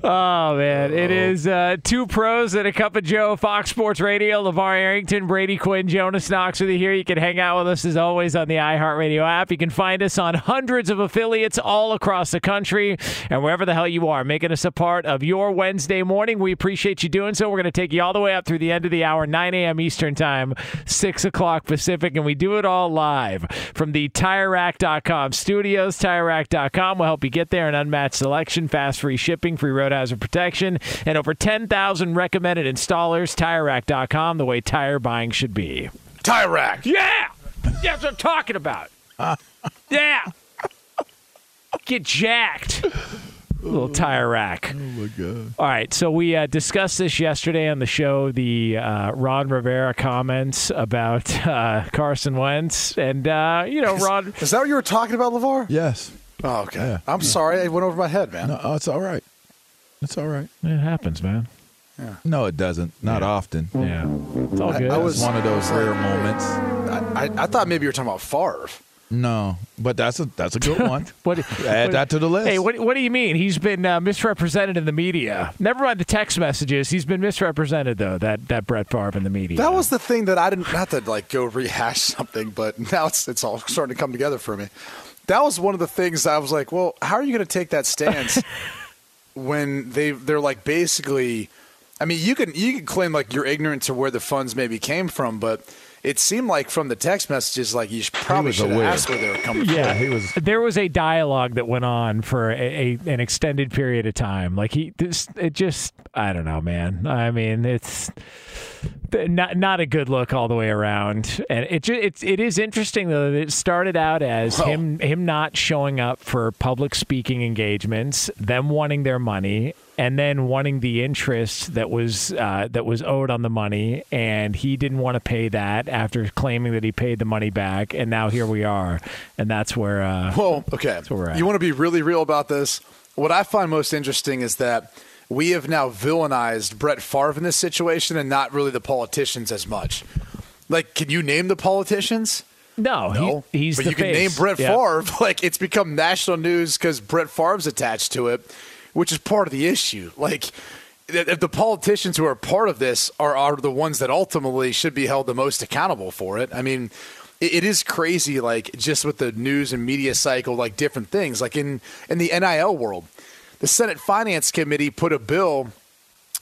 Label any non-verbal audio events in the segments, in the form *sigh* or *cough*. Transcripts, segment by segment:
Oh man, it is uh, two pros and a cup of Joe. Fox Sports Radio. LeVar Arrington, Brady Quinn, Jonas Knox with you here. You can hang out with us as always on the iHeartRadio app. You can find us on hundreds of affiliates all across the country and wherever the hell you are, making us a part of your Wednesday morning. We appreciate you doing so. We're going to take you all the way up through the end of the hour, 9 a.m. Eastern Time, 6 o'clock Pacific, and we do it all live from the TireRack.com studios. TireRack.com will help you get there. An unmatched selection, fast free shipping, free road hazard protection, and over 10,000 recommended installers. TireRack.com, the way tire buying should be. Tire Rack. Yeah! That's what I'm talking about. *laughs* yeah! Get jacked. Little tire rack. Oh my god! All right, so we uh, discussed this yesterday on the show. The uh, Ron Rivera comments about uh, Carson Wentz, and uh, you know, Ron. Is that what you were talking about, LeVar? Yes. Oh, okay. Yeah. I'm sorry. It went over my head, man. No, oh, it's all right. It's all right. It happens, man. No, it doesn't. Not often. Yeah, it's all good. I It was- was one of those rare moments. I, I, I thought maybe you were talking about Favre. No, but that's a that's a good one. *laughs* What, Add what- that to the list. Hey, what, what do you mean? He's been uh, misrepresented in the media. Never mind the text messages. He's been misrepresented though. That that Brett Favre in the media. That was the thing that I didn't not to like go rehash *laughs* something, but now it's it's all starting to come together for me. That was one of the things I was like, well, how are you going to take that stance *laughs* when they they're like basically? I mean, you can you can claim like you're ignorant to where the funds maybe came from, but it seemed like from the text messages, like you should, probably should have aware. asked where they were coming Yeah, from. he was. there was a dialogue that went on for a, a an extended period of time. Like he, this, it just, I don't know, man. I mean, it's not not a good look all the way around. And it ju- it's it is interesting though. That it started out as him him not showing up for public speaking engagements, them wanting their money. And then wanting the interest that was uh, that was owed on the money, and he didn't want to pay that after claiming that he paid the money back, and now here we are, and that's where uh, Well, okay. where we're at. You want to be really real about this? What I find most interesting is that we have now villainized Brett Favre in this situation and not really the politicians as much. Like, can you name the politicians? No, No. he, he's but you can name Brett Yeah. Favre. *laughs* Like, it's become national news because Brett Favre's attached to it, which is part of the issue. Like, if the politicians who are part of this are, are the ones that ultimately should be held the most accountable for it. I mean, it, it is crazy, like just with the news and media cycle, like different things. Like in in the NIL world, the Senate Finance Committee put a bill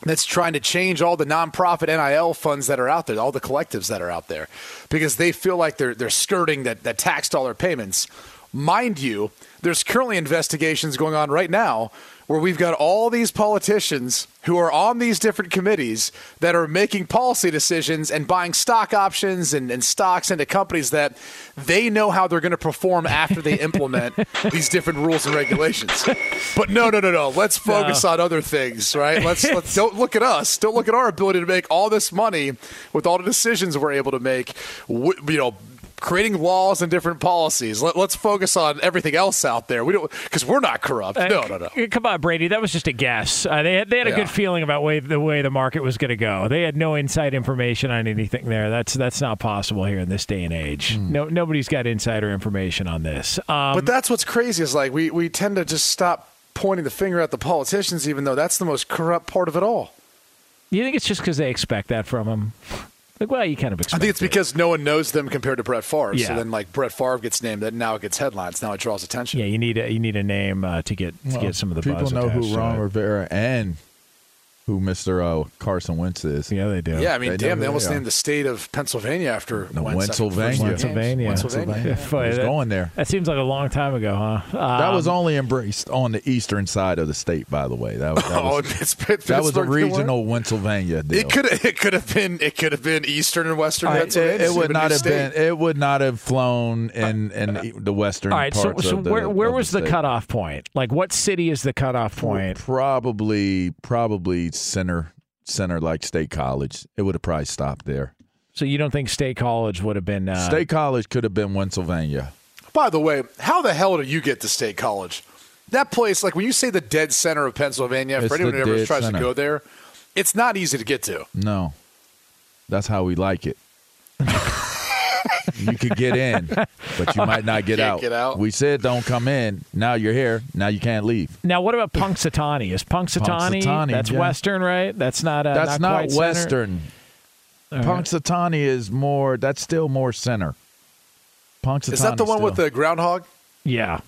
that's trying to change all the nonprofit NIL funds that are out there, all the collectives that are out there, because they feel like they're they're skirting that, that tax dollar payments. Mind you, there's currently investigations going on right now where we've got all these politicians who are on these different committees that are making policy decisions and buying stock options and, and stocks into companies that they know how they're going to perform after they implement *laughs* these different rules and regulations. But no, no, no, no. Let's focus on other things, right? Let's, let's *laughs* don't look at us. Don't look at our ability to make all this money with all the decisions we're able to make. You know creating laws and different policies. Let, us focus on everything else out there. We don't because we're not corrupt. No, no, no. Uh, Come on, Brady. That was just a guess. Uh, they had, they had a Yeah. good feeling about way, the way the market was going to go. They had no inside information on anything there. That's that's not possible here in this day and age. Hmm. No, nobody's got insider information on this. Um, But that's what's crazy is like we, we tend to just stop pointing the finger at the politicians, even though that's the most corrupt part of it all. you think it's just because they expect that from them? Like, well, you kind of I think it's it. because no one knows them compared to Brett Favre. Yeah. So then, like Brett Favre gets named, that now it gets headlines. Now it draws attention. Yeah, you need a you need a name uh, to get to Well, get some of the people buzz know who Ron it. Rivera and who Mr. Uh, Carson Wentz is. Yeah, they do. Yeah, I mean, They damn, they almost named the state of Pennsylvania after No, Wentz after Pennsylvania. Pennsylvania. Pennsylvania. Boy, I was that- going there. That seems like a long time ago, huh? That was Um, only embraced on the eastern side of the state, by the way. That, that *laughs* Oh, was, it's that was a regional Pennsylvania deal. It could it could have been it could have been Eastern and Western It- Pennsylvania. it, would not have state. been. It would not have flown in in the western part. all right. So, parts so of the. where where of was the state. cutoff point? Like, what city is the cutoff point? Probably, probably center, center like State College. It would have probably stopped there. So you don't think State College would have been? Uh, State College could have been Pennsylvania. By the way, how the hell do you get to State College? That place, like when you say the dead center of Pennsylvania, It's for anyone who ever tries center. to go there, it's not easy to get to. No, that's how we like it. *laughs* you could get in, but you might not get out. get out. We said don't come in. Now you're here. Now you can't leave. Now, what about Punxsutawney? Is Punxsutawney? Punxsutawney, that's yeah. Western, right? That's not. Uh, That's not, not, quite center? Western. All right. Punxsutawney is more. That's still more center. Punxsutawney. Is that the one with the groundhog? Yeah.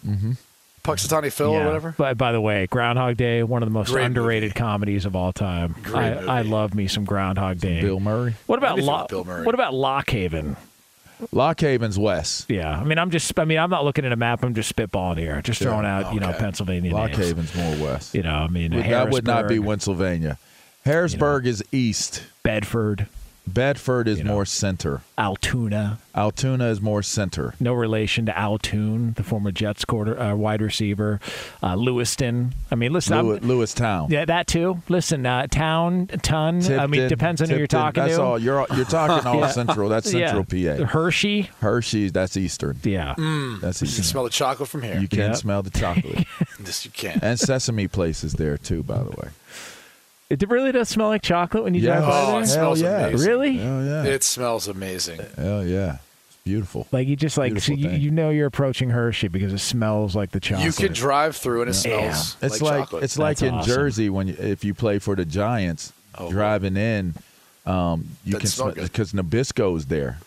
Punxsutawney Phil yeah. or whatever? But by the way, Groundhog Day, one of the most Great underrated movie. comedies of all time. Great I, I love me some Groundhog Day. Bill Murray? What about Anything Lo- Bill Murray. What about Lock Haven? Lockhaven's west. Yeah, I mean, I'm just. I mean, I'm not looking at a map. I'm just spitballing here, just throwing out, you know, okay. Pennsylvania names. Lock Haven's more west. You know, I mean, Would- that would not be Harrisburg, Pennsylvania. Harrisburg is east. Bedford, Bedford is You know. more center. Altoona. Altoona is more center. No relation to Al Toon, the former Jets quarter uh, wide receiver. Uh, Lewiston. I mean, listen, I'm- Lew- Lewistown. yeah, that too. Listen, uh, town, ton. I mean, depends on who you're Tipton, talking That's to. all. You're you're talking *laughs* all Yeah. central. That's central yeah. PA. Hershey. Hershey, that's eastern. Yeah. That's You eastern. can smell the chocolate from here. You can Yeah. smell the *laughs* chocolate. Yes, you can. and Sesame Place is there too, by the way. It really does smell like chocolate when you Yeah. drive by Oh, there. it Hell smells yeah. amazing. Really? Hell yeah. It smells amazing. Hell yeah. It's beautiful. Like you just like so you, you know you're approaching Hershey because it smells like the chocolate. You can drive through and it smells It's like, like, chocolate. it's like in awesome. Jersey when you, if you play for the Giants, Oh, driving in, um, you Doesn't can smell smell because Nabisco's there,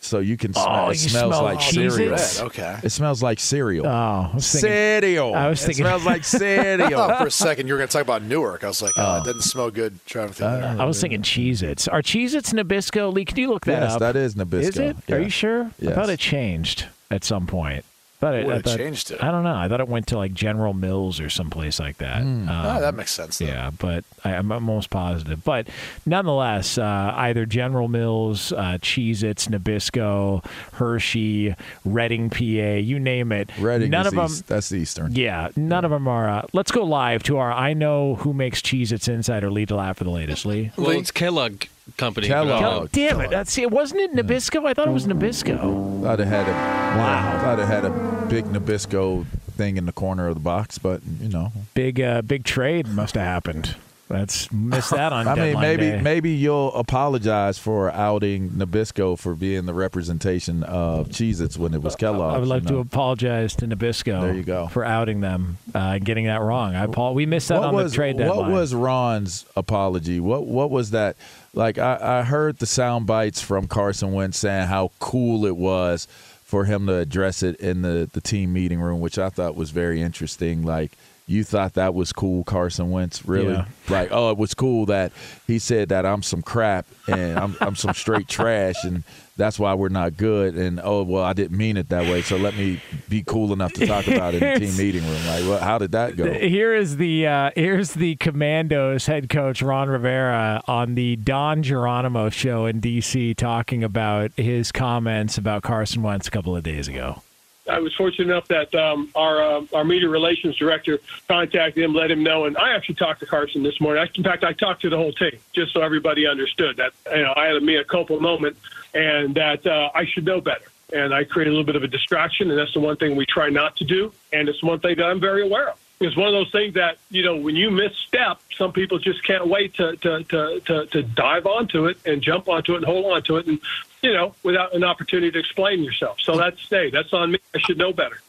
so you can oh, smell. Oh, it you smells smell like Cheez-Its? cereal. Red, okay. It smells like cereal. Oh, I was thinking, cereal. I was It thinking- smells like *laughs* cereal. thought for a second you were going to talk about Newark. I was like, oh, it oh. doesn't smell good driving through there. I was thinking Cheez-Its. Are Cheez-Its Nabisco? Lee, can you look that yes, up? Yes, that is Nabisco. Is it? Are you sure? I Yes. thought it changed at some point. But it, I it thought- changed to? I don't know. I thought it went to like General Mills or someplace like that. Um, Ah, that makes sense. Though. Yeah, but I, I'm almost positive. But nonetheless, uh, either General Mills, uh, Cheez-Its, Nabisco, Hershey, Reading, PA, you name it. Reading none is of them. east. That's Eastern. Yeah, none of them are. Uh, let's go live to our I know who makes Cheez-Its insider Lee DeLapp for the latest. Lee. Well, it's Kellogg Company. Kellogg. Damn it! That's it. Wasn't it Nabisco? I thought it was Nabisco. Thought it had a Wow. Thought it had a big Nabisco thing in the corner of the box, but you know, Big, uh, big trade must have happened. That's missed that on *laughs* I mean, maybe day. maybe you'll apologize for outing Nabisco for being the representation of Cheez-Its when it was Kellogg. I would like you to apologize to Nabisco. There you go. for outing them uh, and getting that wrong. I Paul, we missed that what on was the trade deadline. what was Ron's apology? What what was that? Like I, I heard the sound bites from Carson Wentz saying how cool it was for him to address it in the the team meeting room, which I thought was very interesting. Like you thought that was cool, Carson Wentz, really? Yeah. Like oh, it was cool that he said that I'm some crap and I'm I'm some straight *laughs* trash and. That's why we're not good, and oh well, I didn't mean it that way. So let me be cool enough to talk about it in the team *laughs* meeting room. Like, well, how did that go? Here is the uh, here's the Commanders head coach Ron Rivera on the Don Geronimo show in DC talking about his comments about Carson Wentz a couple of days ago. I was fortunate enough that um, our uh, our media relations director contacted him, let him know, and I actually talked to Carson this morning. I, in fact, I talked to the whole team just so everybody understood that you know I had a mea culpa moment and that uh, I should know better. And I created a little bit of a distraction, and that's the one thing we try not to do. And it's one thing that I'm very aware of. It's one of those things that you know when you misstep, some people just can't wait to to to to, to dive onto it and jump onto it and hold on to it, and you know without an opportunity to explain yourself. So that's hey, that's on me. I should know better.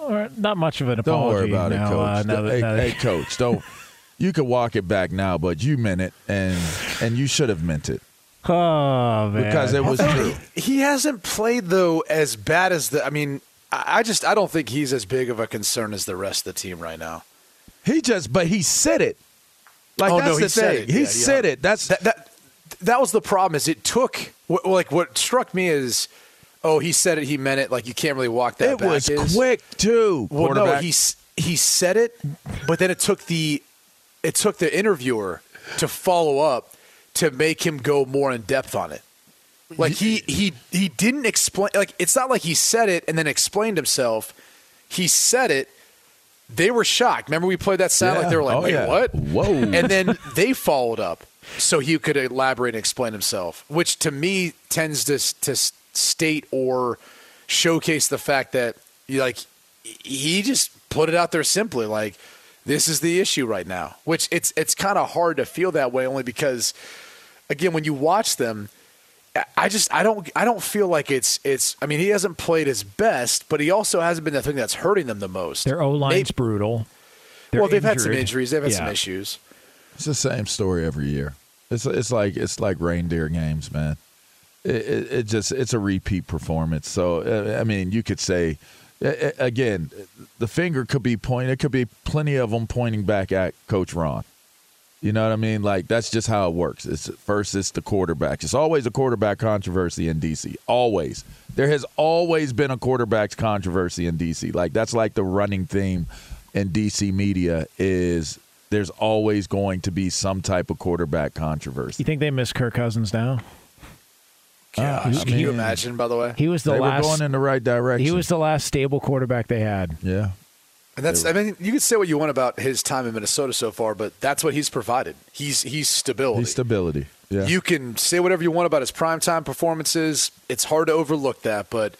Or not much of an apology. Don't apology. worry about now, it, coach. uh, now that- hey, now that- hey, coach, don't. *laughs* You could walk it back now, but you meant it, and and you should have meant it oh man, because it was true. He hasn't played though as bad as the. I mean, I I just I don't think he's as big of a concern as the rest of the team right now. He just, but he said it. Like Oh, that's no, the he said thing. it. He Yeah, said yeah. it. That's That that that was the problem. Is it took what, like what struck me is, oh, he said it, he meant it. Like you can't really walk that it back. was is- quick too. Well, no, quarterback. he he said it, but then it took the it took the interviewer to follow up to make him go more in depth on it. Like he he he didn't explain. Like it's not like he said it and then explained himself. He said it. They were shocked. Remember we played that sound like they were like, Oh, "Wait, yeah. what?" Whoa. And then they followed up so he could elaborate and explain himself, which to me tends to to state or showcase the fact that you like he just put it out there simply like this is the issue right now which it's it's kind of hard to feel that way only because again when you watch them I- I just I don't I don't feel like it's it's I mean he hasn't played his best but he also hasn't been the thing that's hurting them the most their O line's Maybe- brutal. They're well they've had some injuries they've had some issues It's the same story every year. It's it's like it's like reindeer games, man. It, it, it just it's a repeat performance. So uh, I mean, you could say again, the finger could be pointing. It could be plenty of them pointing back at Coach Ron. You know what I mean? Like that's just how it works. It's first it's the quarterback. It's always a quarterback controversy in DC. Always. There has always been a quarterback's controversy in DC. Like that's like the running theme in DC media is there's always going to be some type of quarterback controversy. You think they miss Kirk Cousins now? Gosh, I can you imagine by the way He was the they last. were going in the right direction. he was the last stable quarterback they had. yeah. And that's I mean you can say what you want about his time in Minnesota so far, but that's what he's provided. He's he's stability. He's stability. Yeah. You can say whatever you want about his primetime performances. It's hard to overlook that, but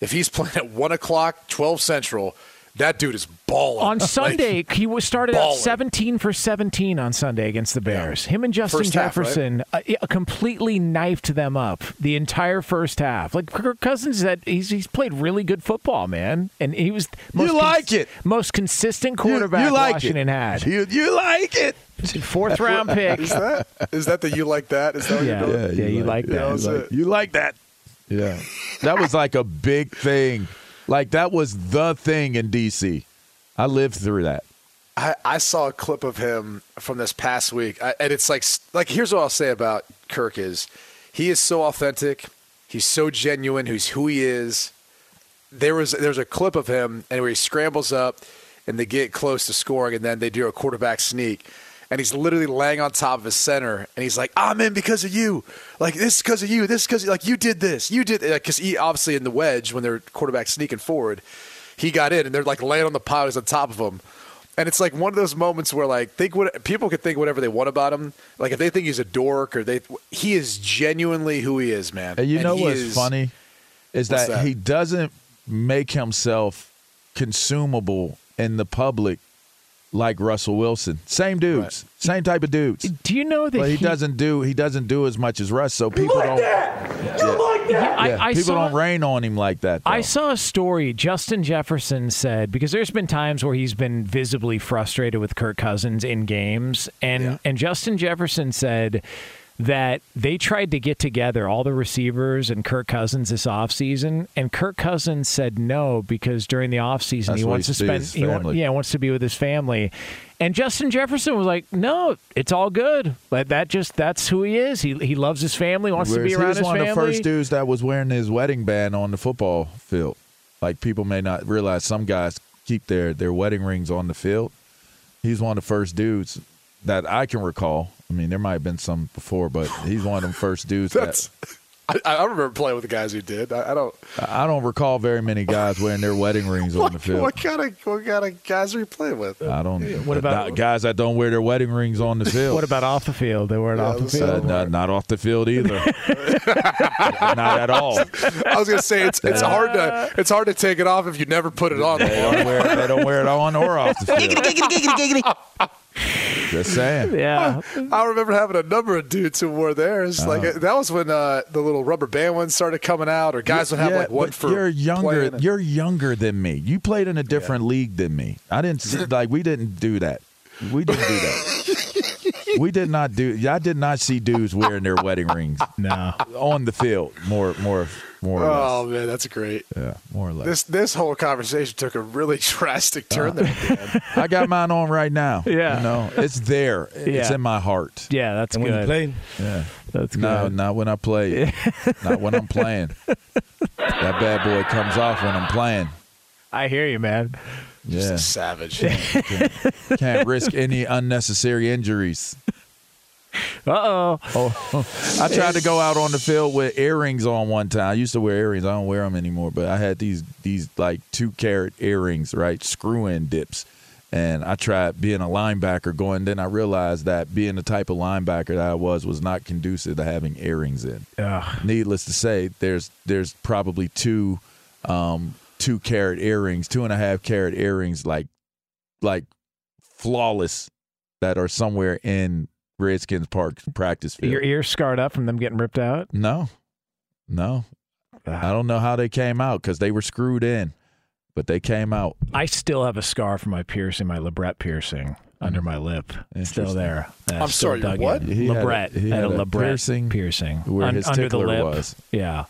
if he's playing at one o'clock, twelve central, that dude is balling. On *laughs* Like, Sunday, he was started out balling. 17 for 17 on Sunday against the Bears. Him and Justin First half, right? Jefferson uh, completely knifed them up the entire first half. Like Kirk Cousins said, he's he's played really good football, man, and he was most like it. most consistent quarterback you like Washington it. had. You, you like it. Fourth round *laughs* pick. is that is that the you like that? Is that what Yeah. you're doing? Yeah, you like that. That was you, like, you like that. Yeah. That was like a big thing. Like that was the thing in DC. I lived through that. I, I saw a clip of him from this past week, I, and it's like like here's what I'll say about Kirk is he is so authentic, he's so genuine, who's who he is. There was there's a clip of him and where he scrambles up and they get close to scoring, and then they do a quarterback sneak. And he's literally laying on top of his center, and he's like, "I'm in because of you. Like this is because of you. This because like you did this. You did because he obviously in the wedge when they're quarterback sneaking forward, he got in, and they're like laying on the piles on top of him. And it's like one of those moments where like think what people can think whatever they want about him. Like if they think he's a dork or they he is genuinely who he is, man. And you know what's is- funny is that, that? he doesn't make himself consumable in the public like Russell Wilson. Same dudes, same type of dudes. Do you know that But he, he- doesn't do he doesn't do as much as Russ, so people don't. That. Yeah, I, yeah, I people saw, don't rain on him like that. I saw a story Justin Jefferson said because there's been times where he's been visibly frustrated with Kirk Cousins in games and and Justin Jefferson said that they tried to get together all the receivers and Kirk Cousins this offseason and Kirk Cousins said no because during the offseason That's he wants he to spend he yeah wants to be with his family. And Justin Jefferson was like no it's all good. But that just that's who he is. He he loves his family wants to be around he was his one family of the first dudes that was wearing his wedding band on the football field. Like people may not realize some guys keep their their wedding rings on the field. He's one of the first dudes that I can recall. I mean, there might have been some before, but he's one of them first dudes That's. that I, I remember playing with the guys who did. I, I don't. I don't recall very many guys wearing their wedding rings on the field. what kind of what kind of guys are you playing with? I don't. What about- not guys that don't wear their wedding rings on the *laughs* field? what about off the field they weren't off the let's- field Uh, not, not off the field either. *laughs* not at all. I was gonna say it's it's hard to it's hard to take it off if you never put it on. They don't wear. They don't wear it on or off the field. Just saying. *laughs* yeah I remember having a number of dudes who wore theirs. Like that was when uh, the little rubber band ones started coming out, or guys would have Yeah, like one for. You're younger. and- You're younger than me. You played in a different league than me. I didn't see, *laughs* like. We didn't do that. We didn't do that. we did not do. I did not see dudes wearing their wedding rings *laughs* no on the field. More, more, more or Oh less. man, that's great. Yeah, more or less. This this whole conversation took a really *laughs* drastic uh, turn there. *laughs* I got mine on right now. Yeah. you know, it's there. *laughs* It's Yeah. in my heart. Yeah, that's And when good. you play, Yeah. That's good. No, not when I play. not when I'm playing. That bad boy comes off when I'm playing. I hear you, man. Yeah. Savage. Can't risk any unnecessary injuries. Uh oh. I tried to go out on the field with earrings on one time. I used to wear earrings. I don't wear them anymore, but I had these these like two carat earrings, right? Screw in dips. And I tried being a linebacker going. Then I realized that being the type of linebacker that I was was not conducive to having earrings in. Ugh. Needless to say, there's there's probably two um, two carat earrings, two and a half carat earrings, like like flawless, that are somewhere in Redskins Park practice field. Your ears scarred up from them getting ripped out. No, no. Ah. I don't know how they came out because they were screwed in, but they came out. I still have a scar from my piercing, my labret piercing under my lip. It's still there. That's I'm still sorry, your dug what? in. He had a- labret. he had had a a labret piercing piercing where Un- his under the tickler lip. was. Yeah.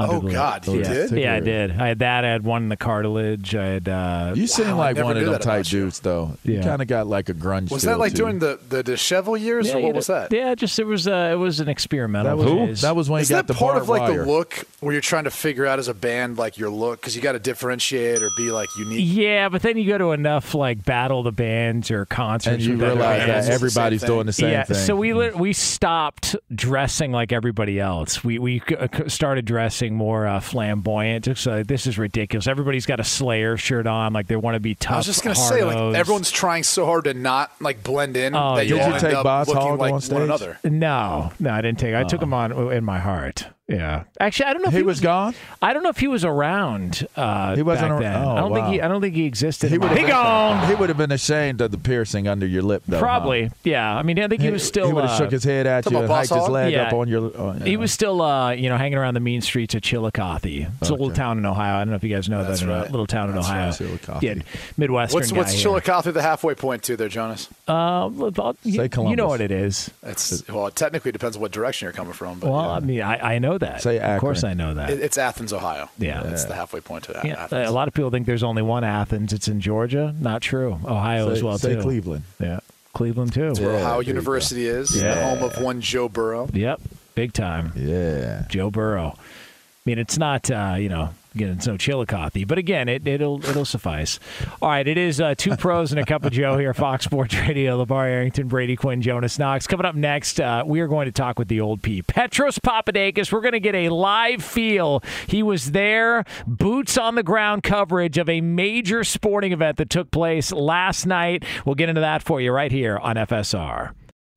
Under Oh. God, he yeah. did? Yeah, I did. I had that. I had one in the cartilage. I had. Uh, You seem Wow, like one of knew them that type about you. dudes, though. You Yeah. kind of got like a grunge. Was feel that like to during the the dishevel years, yeah, or what was that? Yeah, just it was. Uh, it was an experimental. That was, phase. that was when Is he got that the part of like wire. the look where you're trying to figure out as a band like your look because you got to differentiate or be like unique? Yeah, but then you go to enough like battle the bands or concerts, and you realize bands. that It's the same everybody's thing. doing the same yeah, thing. so we we stopped dressing like everybody else. We we c- c- started dressing more uh, flamboyant. Just like this is ridiculous. Everybody's got a Slayer shirt on, like they want to be tough. I was just gonna say, like everyone's trying so hard to not like blend in Oh, that yeah. all Did you take up Boss looking Hogg like on stage? one another. No, no, I didn't take. I took him on in my heart. Yeah, actually, I don't know. if he was gone. I don't know if he was around. Uh, He wasn't back ar- then. oh, I don't think he. I don't think he existed. He in my- would he have gone. He would have been ashamed of the piercing under your lip, though. huh? Probably, yeah. I mean, I think he, was still. He would have uh, shook his head at you and hiked his leg Yeah. up on your. Oh, He was still, uh, you know, hanging around the mean streets of Chillicothe. It's a little town in Ohio. I don't know if you guys know That's that. or not. right. Little town in That's Ohio. right. Chillicothe. Yeah, Midwestern What's guy what's here. Chillicothe the halfway point to there, Jonas? Uh, well, you, Say you know what it is. It's well, it technically depends on what direction you're coming from, but Well. I mean, I, I know that. Say Of course, I know that. It- it's Athens, Ohio. Yeah. it's the halfway point to that. yeah, Athens. a lot of people think there's only one Athens. It's in Georgia. Not true. Ohio say, as well say too. Cleveland. Yeah, Cleveland too. where Yeah, Ohio University is, the home of one Joe Burrow. Yep, big time. Yeah. Joe Burrow. I mean, it's not uh, you know again, it's no Chillicothe, but again, it, it'll it'll suffice. All right, it is uh, two pros and a cup of Joe here, Fox Sports Radio. LeVar Arrington, Brady Quinn, Jonas Knox. Coming up next, uh, we are going to talk with the old P, Petros Papadakis. We're going to get a live feel. He was there, boots on the ground coverage of a major sporting event that took place last night. We'll get into that for you right here on FSR.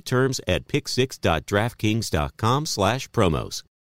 terms at pick6.draftkings.com slash promos.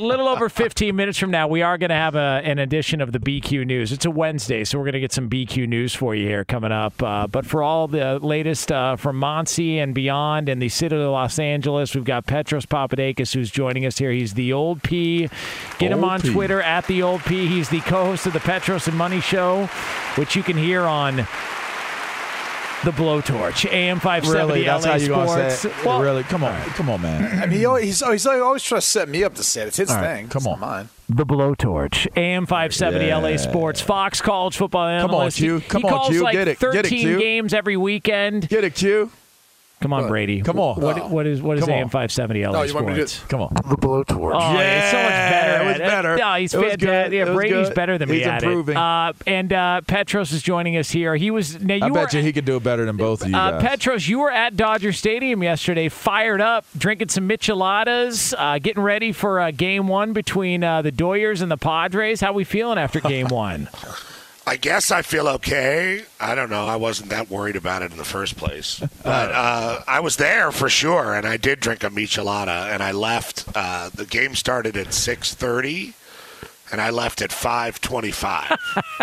A little over 15 minutes from now, we are going to have a, an edition of the BQ News. It's a Wednesday, so we're going to get some BQ News for you here coming up. Uh, but for all the latest uh, from Monty and beyond and the city of Los Angeles, we've got Petros Papadakis who's joining us here. He's the Old P. Get him on P. Twitter at the Old P. He's the co-host of the Petros and Money Show, which you can hear on the Blowtorch, AM 570 Really? That's LA how you Sports. say it? Well, really? Come on, come on, man. I mean, he always, he's, he's always trying to set me up to say it. It's his All right, thing. come It's on. mine. The Blowtorch, AM 570 Yeah. LA Sports, Fox College Football analyst. Come on, Analyst. Q. Come he on, calls Q. like Get it. Get it, 13 Q. games every weekend. Get it, Q. Come on, Brady. Come on. What, what is what is Come on. AM 570 LA Oh, you want me to do Sports? it? Come on. The blowtorch. Oh, yeah, it's so much better. it was at it. better. No, he's It was fantastic. good. Yeah, It was Brady's good. better than me He's at improving. it. Uh, and uh, Petros is joining us here. He was. Now you I were bet you he could do it better than both of you Uh, guys. Petros, you were at Dodger Stadium yesterday, fired up, drinking some micheladas, uh, getting ready for uh, Game One between uh, the Doyers and the Padres. How we feeling after Game *laughs* One? I guess I feel okay. I don't know. I wasn't that worried about it in the first place, *laughs* but uh, I was there for sure, and I did drink a michelada, and I left. Uh, the game started at six thirty, and I left at five twenty-five.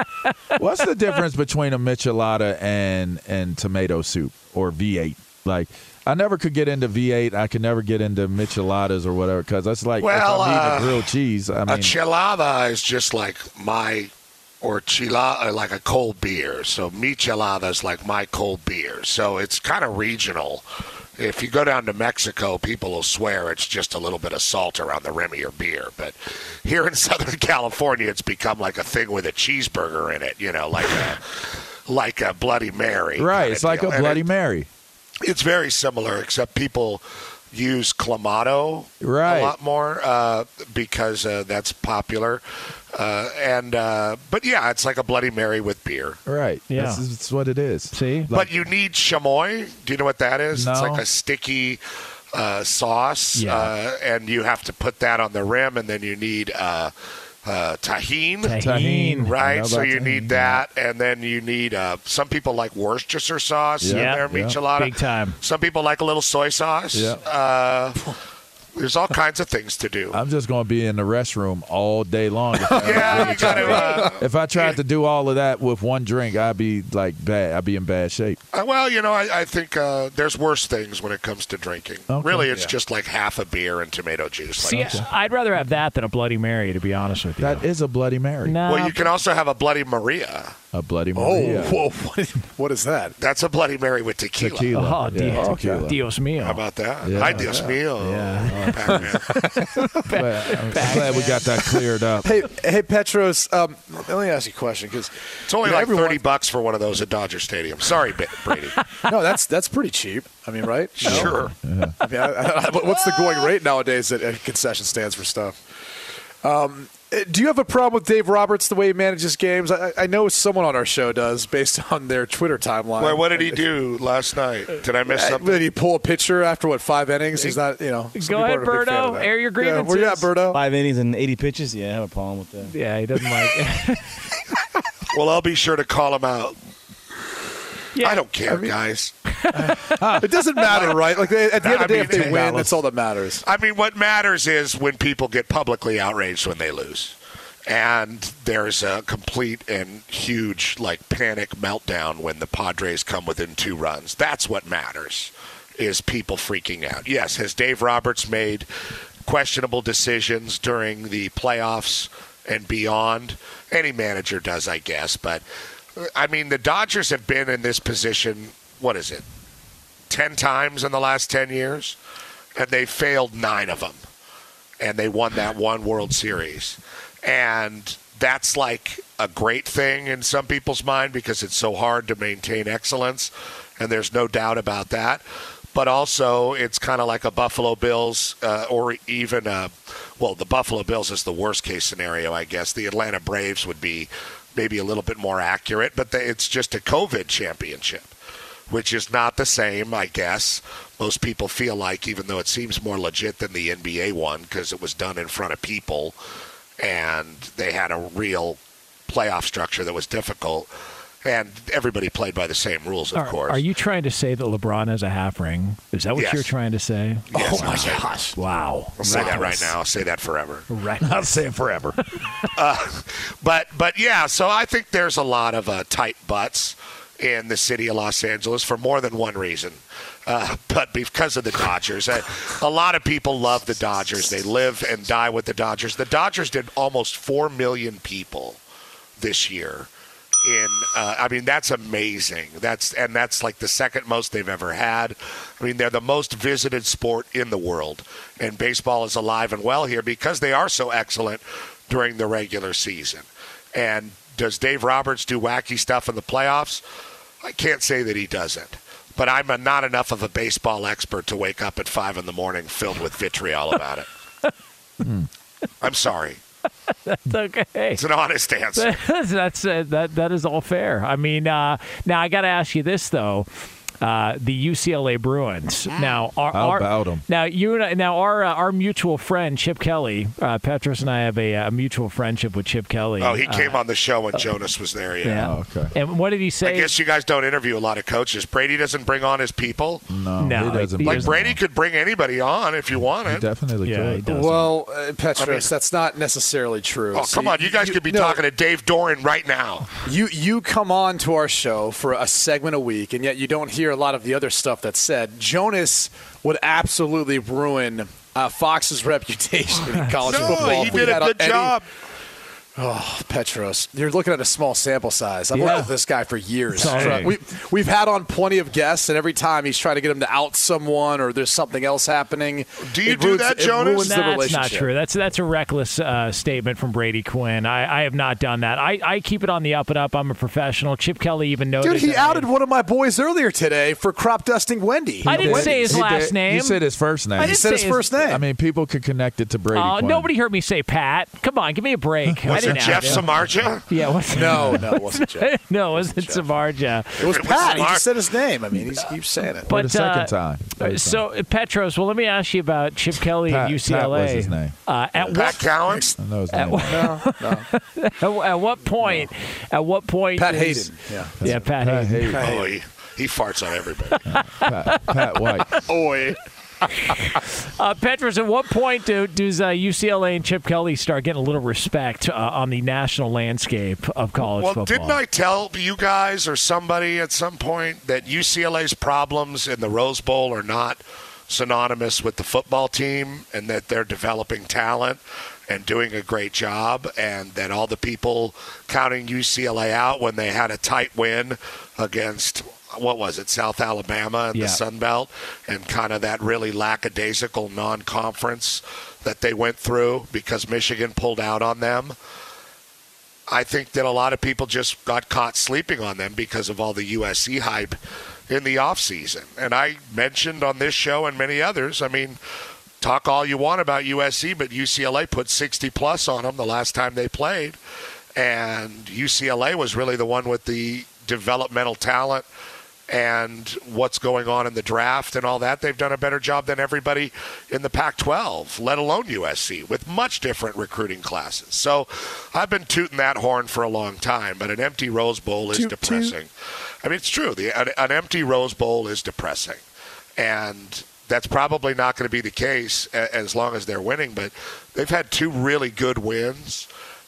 *laughs* What's the difference between a michelada and and tomato soup or V8? Like, I never could get into V8. I could never get into micheladas or whatever because that's like Well, if I'm eating uh, a grilled cheese. I mean, a chelada is just like my, or chila, like a cold beer. So michelada is like my cold beer. So it's kind of regional. If you go down to Mexico, people will swear it's just a little bit of salt around the rim of your beer. But here in *laughs* Southern California, it's become like a thing with a cheeseburger in it. You know, like a like a Bloody Mary. right? It's like deal. a Bloody it- Mary. it's very similar, except people use clamato Right. a lot more uh, because uh, that's popular. Uh, and uh, but yeah, it's like a Bloody Mary with beer. Right. Yeah. That's, that's what it is. See, but you need chamoy. Do you know what that is? It's like a sticky uh, sauce, Yeah. uh, and you have to put that on the rim, and then you need uh, uh, Tajín. Tajín. Right, so you Tajín, need that, and then you need. Uh, some people like Worcestershire sauce in Yeah, their yeah. michelada. Big time. Some people like a little soy sauce. Yeah. Uh, there's all kinds of things to do. I'm just going to be in the restroom all day long. If I, *laughs* yeah, you got to. Uh, if I tried to do all of that with one drink, I'd be like bad. I'd be in bad shape. uh, well, you know, I, I think uh, there's worse things when it comes to drinking. Okay. Really, it's Yeah. just like half a beer and tomato juice. See, Like, I'd rather have that than a Bloody Mary, to be honest with you. That is a Bloody Mary. no, well, you can also have a Bloody Maria. A Bloody Oh, Maria. whoa. What, what is that? That's a Bloody Mary with tequila. Tequila. Oh, yeah, Dios, tequila. Dios mío. How about that? Yeah. Hi, Dios mío. Yeah. Pac-Man. *laughs* Glad- I'm glad we got that cleared up. Hey, hey, Petros. Um, let me ask you a question because It's only You like everyone- thirty bucks for one of those at Dodger Stadium. Sorry, Ba- Brady. *laughs* no, that's that's pretty cheap. I mean, right? No? *laughs* Sure. I mean, I, I, what's the going rate nowadays at, at concession stands for stuff? Um, do you have a problem with Dave Roberts the way he manages games? I, I know someone on our show does, based *laughs* on their Twitter timeline. Well, what did he do last night? Did I miss Uh, something? Did he pull a pitcher after what five innings? He's not, you know. some people ahead, aren't a big fan of Berto. Air your Yeah, where you at, grievances. Berto? Five innings and 80 pitches. Yeah, I have a problem with that. Yeah, he doesn't like it. *laughs* Well, I'll be sure to call him out. Yeah. I don't care, guys. *laughs* It doesn't matter, right? Like they, at the end of the day, I if they mean, win, that's all that matters. I mean, what matters is when people get publicly outraged when they lose. And there's a complete and huge, like, panic meltdown when the Padres come within two runs. That's what matters, is people freaking out. Yes, has Dave Roberts made questionable decisions during the playoffs and beyond? Any manager does, I guess. But, I mean, the Dodgers have been in this position, what is it, 10 times in the last 10 years? And they failed nine of them. And they won that one World Series. And that's like a great thing in some people's mind because it's so hard to maintain excellence. And there's no doubt about that. But also, it's kind of like a Buffalo Bills uh, or even, a, well, the Buffalo Bills is the worst case scenario, I guess. The Atlanta Braves would be maybe a little bit more accurate, but they, it's just a COVID championship which is not the same, I guess. Most people feel like, even though it seems more legit than the NBA one because it was done in front of people and they had a real playoff structure that was difficult. And everybody played by the same rules, of Are, course. are you trying to say that LeBron has a half ring? Is that what Yes. you're trying to say? Yes, oh my gosh! Wow. I'll say that right now. I'll say that forever. Reckless. I'll say it forever. *laughs* Uh, but but yeah, so I think there's a lot of uh, tight butts in the city of Los Angeles for more than one reason. Uh, but because of the Dodgers, uh, a lot of people love the Dodgers. They live and die with the Dodgers. The Dodgers did almost four million people this year. Uh, I mean, that's amazing. That's and that's like the second most they've ever had. I mean, they're the most visited sport in the world, and baseball is alive and well here because they are so excellent during the regular season. And does Dave Roberts do wacky stuff in the playoffs? I can't say that he doesn't. But I'm a, not enough of a baseball expert to wake up at five in the morning filled with vitriol about it. *laughs* I'm sorry. *laughs* That's okay. It's an honest answer. *laughs* that's uh, that that is all fair. I mean, uh, now I got to ask you this though. Uh, the UCLA Bruins. Now, our, How our, about 'em? Now, you and I, now our uh, our mutual friend Chip Kelly, uh, Petros and I have a, uh mutual friendship with Chip Kelly. Oh, he Uh, came on the show when Jonas was there. Yeah. yeah. Oh, okay. And what did he say? I guess you guys don't interview a lot of coaches. Brady doesn't bring on his people. No, No, he doesn't. he Like doesn't. Brady could bring anybody on if you He wanted. definitely Yeah, could. does. Well, uh, Petros, I mean- that's not necessarily true. Oh, come See, on! You guys could be no, talking to Dave Doran right now. You you come on to our show for a segment a week, and yet you don't hear a lot of the other stuff that's said. Jonas would absolutely ruin uh, Fox's *laughs* reputation in *laughs* college No, football. he did a good any- job. Oh, Petros, you're looking at a small sample size. I've Yeah. worked with this guy for years. Sorry. We, we've had on plenty of guests, and every time he's trying to get him to out someone or there's something else happening. Do you it do ruins- that, it Jonas? ruins That's relationship. not true. That's that's a reckless uh, statement from Brady Quinn. I, I have not done that. I, I keep it on the up and up. I'm a professional. Chip Kelly even noted. Dude, he that outed one of my boys earlier today for crop dusting Wendy. I didn't did. say his He last did. name. He said his first name. I didn't said say his first name. I mean, people could connect it to Brady. Oh, Quinn. nobody heard me say Pat. Come on, give me a break. I Was didn't it Jeff out him. Samardzija? Yeah, what's No, no, it wasn't *laughs* Jeff. no, it wasn't Samardzija. It was It was Pat. He just said his name. I mean, he keeps saying it. For But the second uh, time. So uh, Petros, well, let me ask you about Chip Kelly Pat- at UCLA. Pat was his name. Uh, at Pat what Cowan? I know his at, name. what- *laughs* at what point? At what point? Pat is- Haden. Yeah. Yeah, Pat, Pat Haden. Haden. Oh, he, he farts on everybody. Pat, Pat White. *laughs* Oi. Uh, Petros, at what point do, does uh, UCLA and Chip Kelly start getting a little respect uh, on the national landscape of college Well, football? didn't I tell you guys or somebody at some point that UCLA's problems in the Rose Bowl are not synonymous with the football team and that they're developing talent and doing a great job and that all the people counting UCLA out when they had a tight win against what was it South Alabama in Yeah. the Sun Belt and kind of that really lackadaisical non-conference that they went through because Michigan pulled out on them. I think that a lot of people just got caught sleeping on them because of all the USC hype in the offseason. And I mentioned on this show and many others, I mean, talk all you want about USC, but UCLA put 60 plus on them the last time they played. And UCLA was really the one with the developmental talent and what's going on in the draft and all that. They've done a better job than everybody in the Pac 12, let alone USC, with much different recruiting classes. So I've been tooting that horn for a long time, but an empty Rose Bowl is Toot, depressing. I mean, it's true. The, an, an empty Rose Bowl is depressing. And that's probably not going to be the case a- as long as they're winning, but they've had two really good wins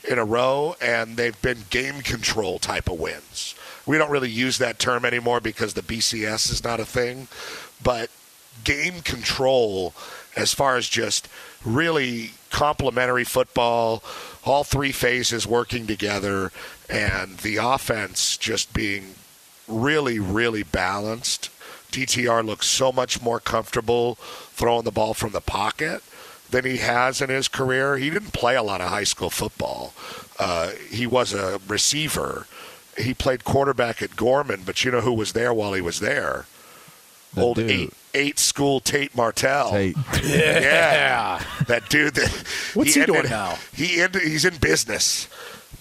in a row, and they've been game control type of wins. We don't really use that term anymore because the BCS is not a thing, but game control as far as just really complementary football, all three phases working together, and the offense just being really, really balanced. DTR looks so much more comfortable throwing the ball from the pocket than he has in his career. He didn't play a lot of high school football. Uh, he was a receiver. He played quarterback at Gorman, but you know who was there while he was there? That Old dude. eight eight school Tate Martell. Tate. Yeah, yeah. that dude. That *laughs* What's he ended- doing now? He ended, he's in business,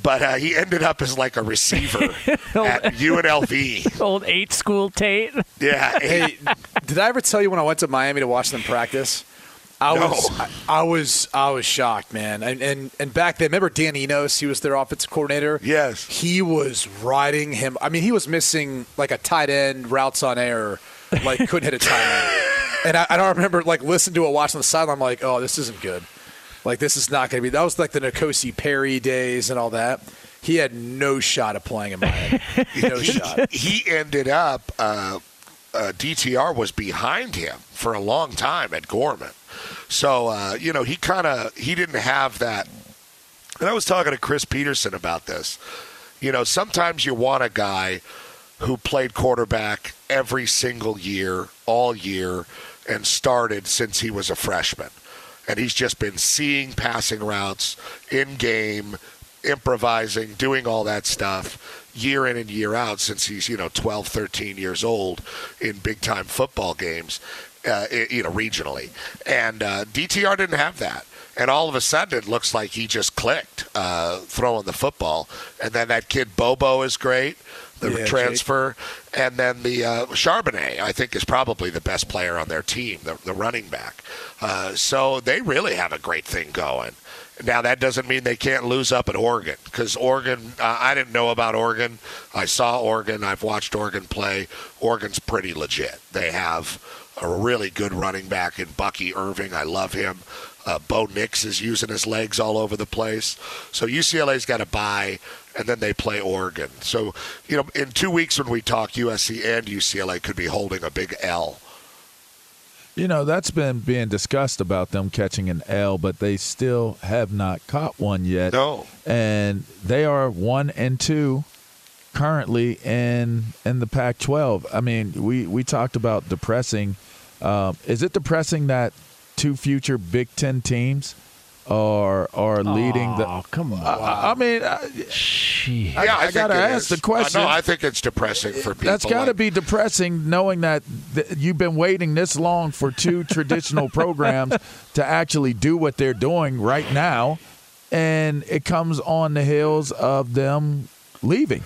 but uh, he ended up as like a receiver *laughs* at *laughs* UNLV. Old eight school Tate. Yeah, Hey, did I ever tell you when I went to Miami to watch them practice? I No. was I, I was I was shocked, man. And, and and back then, remember Dan Enos? He was their offensive coordinator. Yes, he was riding him. I mean, he was missing like a tight end routes on air, like *laughs* couldn't hit a tight end. And I, I don't remember like listening to it, watching the sideline. I'm like, oh, this isn't good. Like this is not going to be. That was like the N'Kosi Perry days and all that. He had no shot of playing in Miami. *laughs* No he, shot. he ended up. Uh, uh, DTR was behind him for a long time at Gorman, so uh, you know he kind of he didn't have that. And I was talking to Chris Petersen about this. You know, sometimes you want a guy who played quarterback every single year, all year, and started since he was a freshman. And he's just been seeing passing routes in game, improvising, doing all that stuff year in and year out since he's, you know, 12, 13 years old in big time football games, uh, you know, regionally. And uh, DTR didn't have that. And all of a sudden, it looks like he just clicked uh, throwing the football. And then that kid Bobo is great, the Yeah, Jake. transfer. And then the uh, Charbonnet, I think, is probably the best player on their team, the, the running back. Uh, so they really have a great thing going. Now that doesn't mean they can't lose up at Oregon because Oregon. Uh, I didn't know about Oregon. I saw Oregon. I've watched Oregon play. Oregon's pretty legit. They have a really good running back in Bucky Irving. I love him. Uh, Bo Nix is using his legs all over the place. So UCLA's got to buy, and then they play Oregon. So you know, in two weeks when we talk, USC and UCLA could be holding a big L. You know, that's been being discussed about them catching an L, but they still have not caught one yet. No. And they are one and two currently in in the Pac-12. I mean, we we talked about depressing. Um, is it depressing that two future Big Ten teams are are leading the? Oh, come on. I, I mean, I, I, yeah, I, think gotta ask is. the question. Uh, no, I think it's depressing for people. That's got to like- be depressing knowing that th- you've been waiting this long for two *laughs* traditional programs to actually do what they're doing right now, and it comes on the heels of them leaving.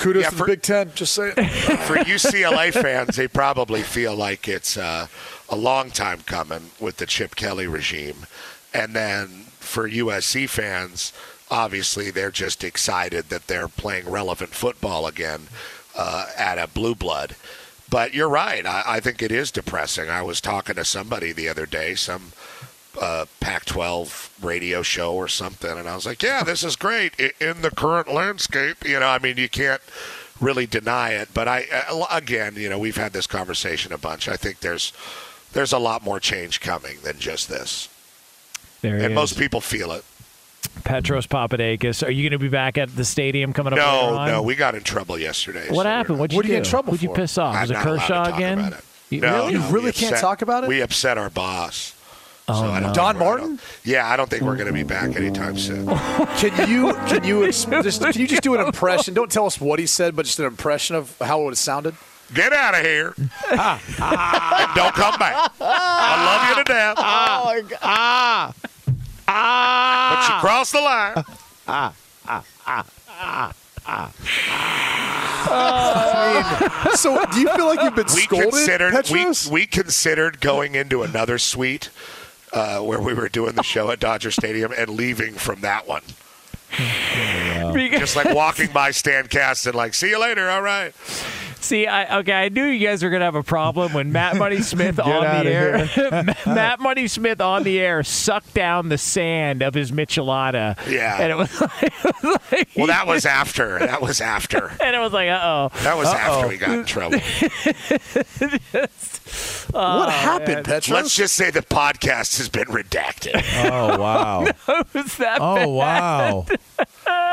Kudos Yeah, to for- the Big Ten. Just saying. *laughs* for UCLA fans, they probably feel like it's uh, a long time coming with the Chip Kelly regime. And then for USC fans, obviously they're just excited that they're playing relevant football again uh, at a blue blood. But you're right. I, I think it is depressing. I was talking to somebody the other day, some uh, Pac-12 radio show or something, and I was like, "Yeah, this is great in the current landscape." You know, I mean, you can't really deny it. But I, uh, again, you know, we've had this conversation a bunch. I think there's there's a lot more change coming than just this, There and is. most people feel it. Petros Papadakis. Are you going to be back at the stadium coming up later No, on? no, we got in trouble yesterday. What so happened? What'd you What do you get in trouble Who'd you piss off? I'm Was it not to Kershaw talk again? about it. You- No, really? You really can't upset- talk about it? We upset our boss. Oh, So no. Don Martin? gonna- yeah, I don't think we're going to be back anytime soon. *laughs* Can you can you ex- just can you just do an impression? Don't tell us what he said, but just an impression of how it would have sounded. Get out of here and *laughs* don't come back. I love you to death, *laughs* ah. Oh, ah, ah. but you crossed the line. Ah. Ah. So, do you feel like you've been we scolded, considered we, we considered going into another suite uh, where we were doing the show at Dodger Stadium and leaving from that one. Because- Just like walking by Stan Kasten and like, see you later, all right. See, I okay, I knew you guys were gonna have a problem when Matt Money *laughs* Smith on the air. *laughs* Matt Money Smith on the air sucked down the sand of his Michelada. Yeah. and it was *laughs* like, it was like Well, that was after. That was after. and it was like, uh oh. That was after we got in trouble. what happened, Petros? Let's just say the podcast has been redacted. Oh wow! It was that Oh bad. wow!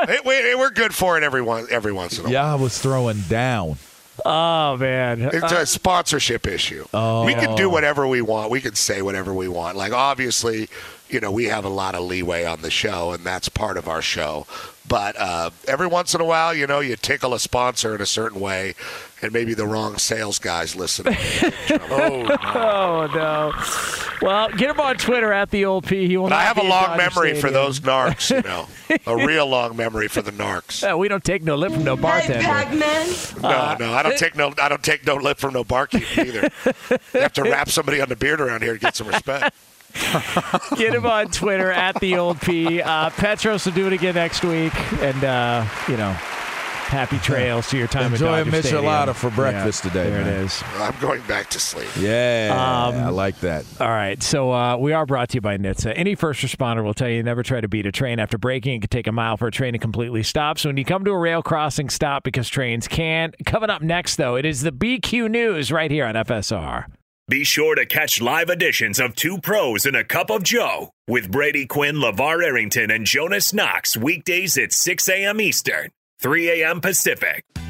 Hey, we, we're good for it every, one, every once in a while. Yeah, I was throwing down. Oh man. It's a sponsorship issue. Oh. We can do whatever we want. We can say whatever we want. Like obviously, you know, we have a lot of leeway on the show, and that's part of our show. But uh, every once in a while, you know, you tickle a sponsor in a certain way, and maybe the wrong sales guys listen. oh, *laughs* oh no. Well, get him on Twitter at the old P. He will But I have a long Dodger memory for those narcs, you know, *laughs* a real long memory for the narcs. Uh, we don't take no lip from no bartender. No, no, I don't take no, I don't take no lip from no barkeep either. you have to wrap somebody on the beard around here to get some respect. *laughs* Get him on Twitter at the old P. Uh, Petros will do it again next week, and uh, you know, happy trails to your time. Enjoy at a Dodger Stadium. michelada for breakfast Yeah, today, There man. it is. I'm going back to sleep. Yeah, Um, I like that. All right, so uh, we are brought to you by NHTSA. Any first responder will tell you never try to beat a train after braking. It can take a mile for a train to completely stop. So when you come to a rail crossing, stop because trains can't. Coming up next, though, it is the BQ News right here on FSR. Be sure to catch live editions of Two Pros and a Cup of Joe with Brady Quinn, LeVar Arrington, and Jonas Knox weekdays at 6 a.m. Eastern, 3 a.m. Pacific.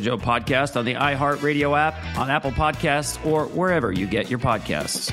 Joe podcast on the iHeartRadio app, on Apple Podcasts, or wherever you get your podcasts.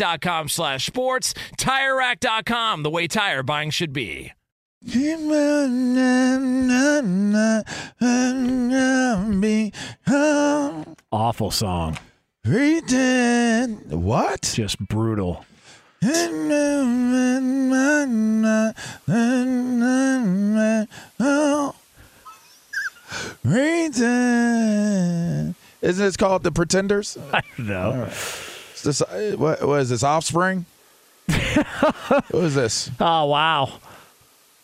TireRack.com slash sports. TireRack.com, the way tire buying should be. Awful song. What? Just brutal. Reason. Isn't this called The Pretenders? *laughs* I don't know. All right. Is this, uh, what, what is this, Offspring? *laughs* what is this? Oh, wow.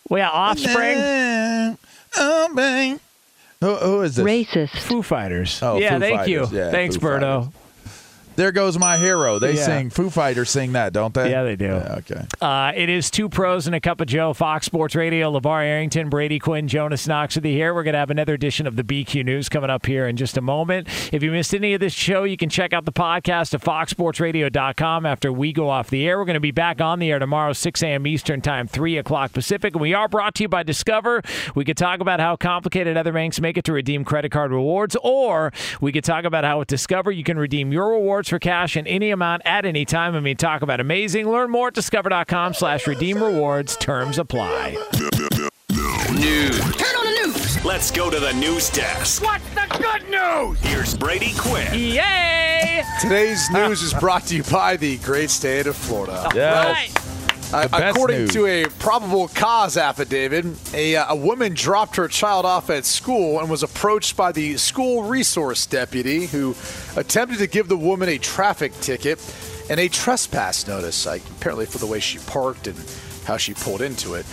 We yeah, Offspring. Oh, bang. Who, who is this? Racist. Foo Fighters. Oh, yeah, Foo thank Fighters. you. Yeah, Thanks, Foo Berto. Fighters. There goes my hero. They Yeah. sing Foo Fighters sing that, don't they? Yeah, they do. okay. Uh, it is two pros and a cup of Joe. Fox Sports Radio. LeVar Arrington, Brady Quinn, Jonas Knox with you here. We're going to have another edition of the BQ News coming up here in just a moment. If you missed any of this show, you can check out the podcast at foxsportsradio.com after we go off the air. We're going to be back on the air tomorrow, 6 a.m. Eastern Time, 3 o'clock Pacific. And we are brought to you by Discover. We could talk about how complicated other banks make it to redeem credit card rewards, or we could talk about how with Discover you can redeem your rewards for cash in any amount at any time. I mean, talk about amazing. Learn more at discover.com slash redeem rewards. Terms apply. News. Turn on the news. Let's go to the news desk. What's the good news? Here's Brady Quinn. Yay! Today's news is brought to you by the great state of Florida. Yes. Uh, The best according news. to a probable cause affidavit, a, uh, a woman dropped her child off at school and was approached by the school resource deputy who attempted to give the woman a traffic ticket and a trespass notice, like, apparently for the way she parked and how she pulled into it.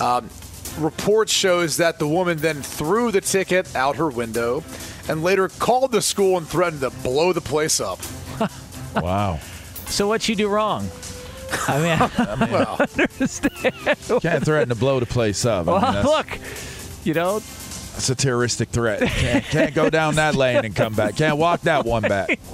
Um, reports shows that the woman then threw the ticket out her window and later called the school and threatened to blow the place up. *laughs* Wow. So what'd you do wrong? I mean, *laughs* I, well, *laughs* understand. Can't threaten to blow the place up. I mean, Well, that's, look, you know, that's a terroristic threat. Can't, can't go down that lane and come back. Can't walk that one back. *laughs*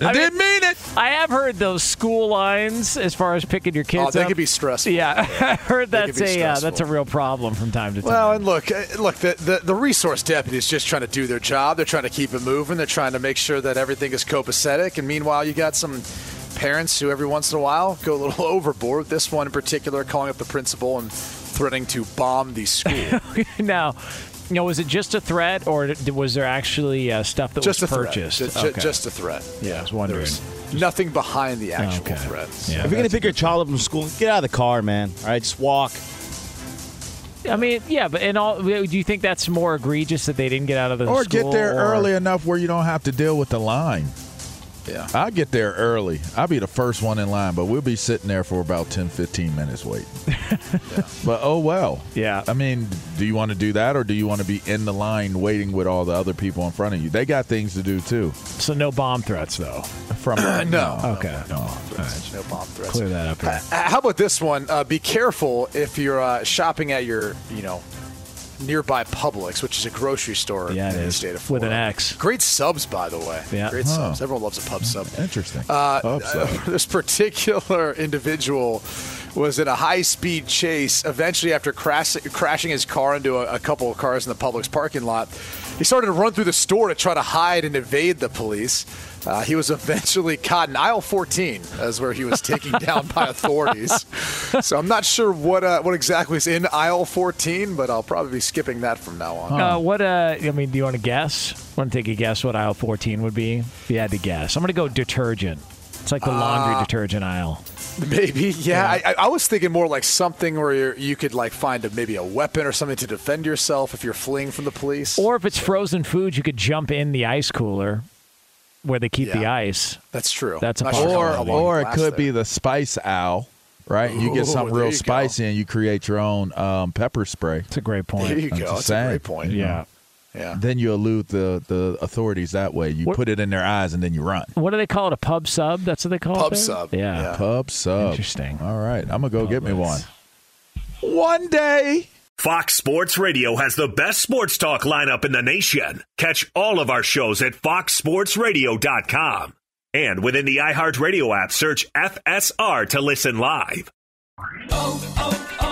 I didn't mean it. I have heard those school lines as far as picking your kids Oh, they up. could be stressful. Yeah, I heard that's a uh, that's a real problem from time to time. Well, and look, uh, look, the, the the resource deputy is just trying to do their job. They're trying to keep it moving. They're trying to make sure that everything is copacetic. And meanwhile, you got some parents who every once in a while go a little *laughs* overboard. This one in particular, calling up the principal and threatening to bomb the school. *laughs* now, you know, was it just a threat, or was there actually uh, stuff that just was threat. purchased? Ju- ju- Okay. Just a threat. Yeah, I was wondering. There's nothing behind the actual Okay. threat. Yeah, if you're gonna pick your child up from school, get out of the car, man. All right, just walk. I mean, yeah, but in all, do you think that's more egregious that they didn't get out of the school? Or school? get there or- early enough where you don't have to deal with the line. Yeah. I'll get there early. I'll be the first one in line, but we'll be sitting there for about 10, 15 minutes waiting. *laughs* But oh well. Yeah. I mean, do you want to do that or do you want to be in the line waiting with all the other people in front of you? They got things to do too. So no bomb threats, though. From *clears throat* no. Okay. No bomb threats. No bomb threats. Clear that up here. Uh, How about this one? Uh, be careful if you're uh, shopping at your, you know, nearby Publix, which is a grocery store Yeah, it in the is. state of With an X. Great subs, by the way. Yeah. Great Huh. subs. Everyone loves a pub sub. Interesting. Uh, Pub sub. *laughs* this particular individual was in a high-speed chase. Eventually, after crash, crashing his car into a, a couple of cars in the Publix parking lot, he started to run through the store to try to hide and evade the police. Uh, he was *laughs* eventually caught in aisle 14, as where he was taken *laughs* down by authorities. So I'm not sure what uh, what exactly is in aisle 14, but I'll probably be skipping that from now on. Uh, what? Uh, I mean, do you want to guess? Want to take a guess what aisle 14 would be? If you had to guess, I'm going to go detergent. It's like the laundry Uh, detergent aisle. Maybe, yeah. I, I- I was thinking more like something where you're, you could like find a, maybe a weapon or something to defend yourself if you're fleeing from the police. Or if it's frozen food, you could jump in the ice cooler where they keep the ice. That's true. That's a Not sure or or it it could there. be the spice owl, right? you get something there real you go. spicy and you create your own um, pepper spray. It's a great point. There you I'm go. just That's a great point. Yeah. Yeah. Then you elude the, the authorities that way. You What- put it in their eyes and then you run. What do they call it? A pub sub? That's what they call it. Pub sub, Yeah. yeah. Pub sub. Interesting. All right, I'm gonna go get me one. One day. Fox Sports Radio has the best sports talk lineup in the nation. Catch all of our shows at foxsportsradio.com. And within the iHeartRadio app, search FSR to listen live. Oh, oh, oh.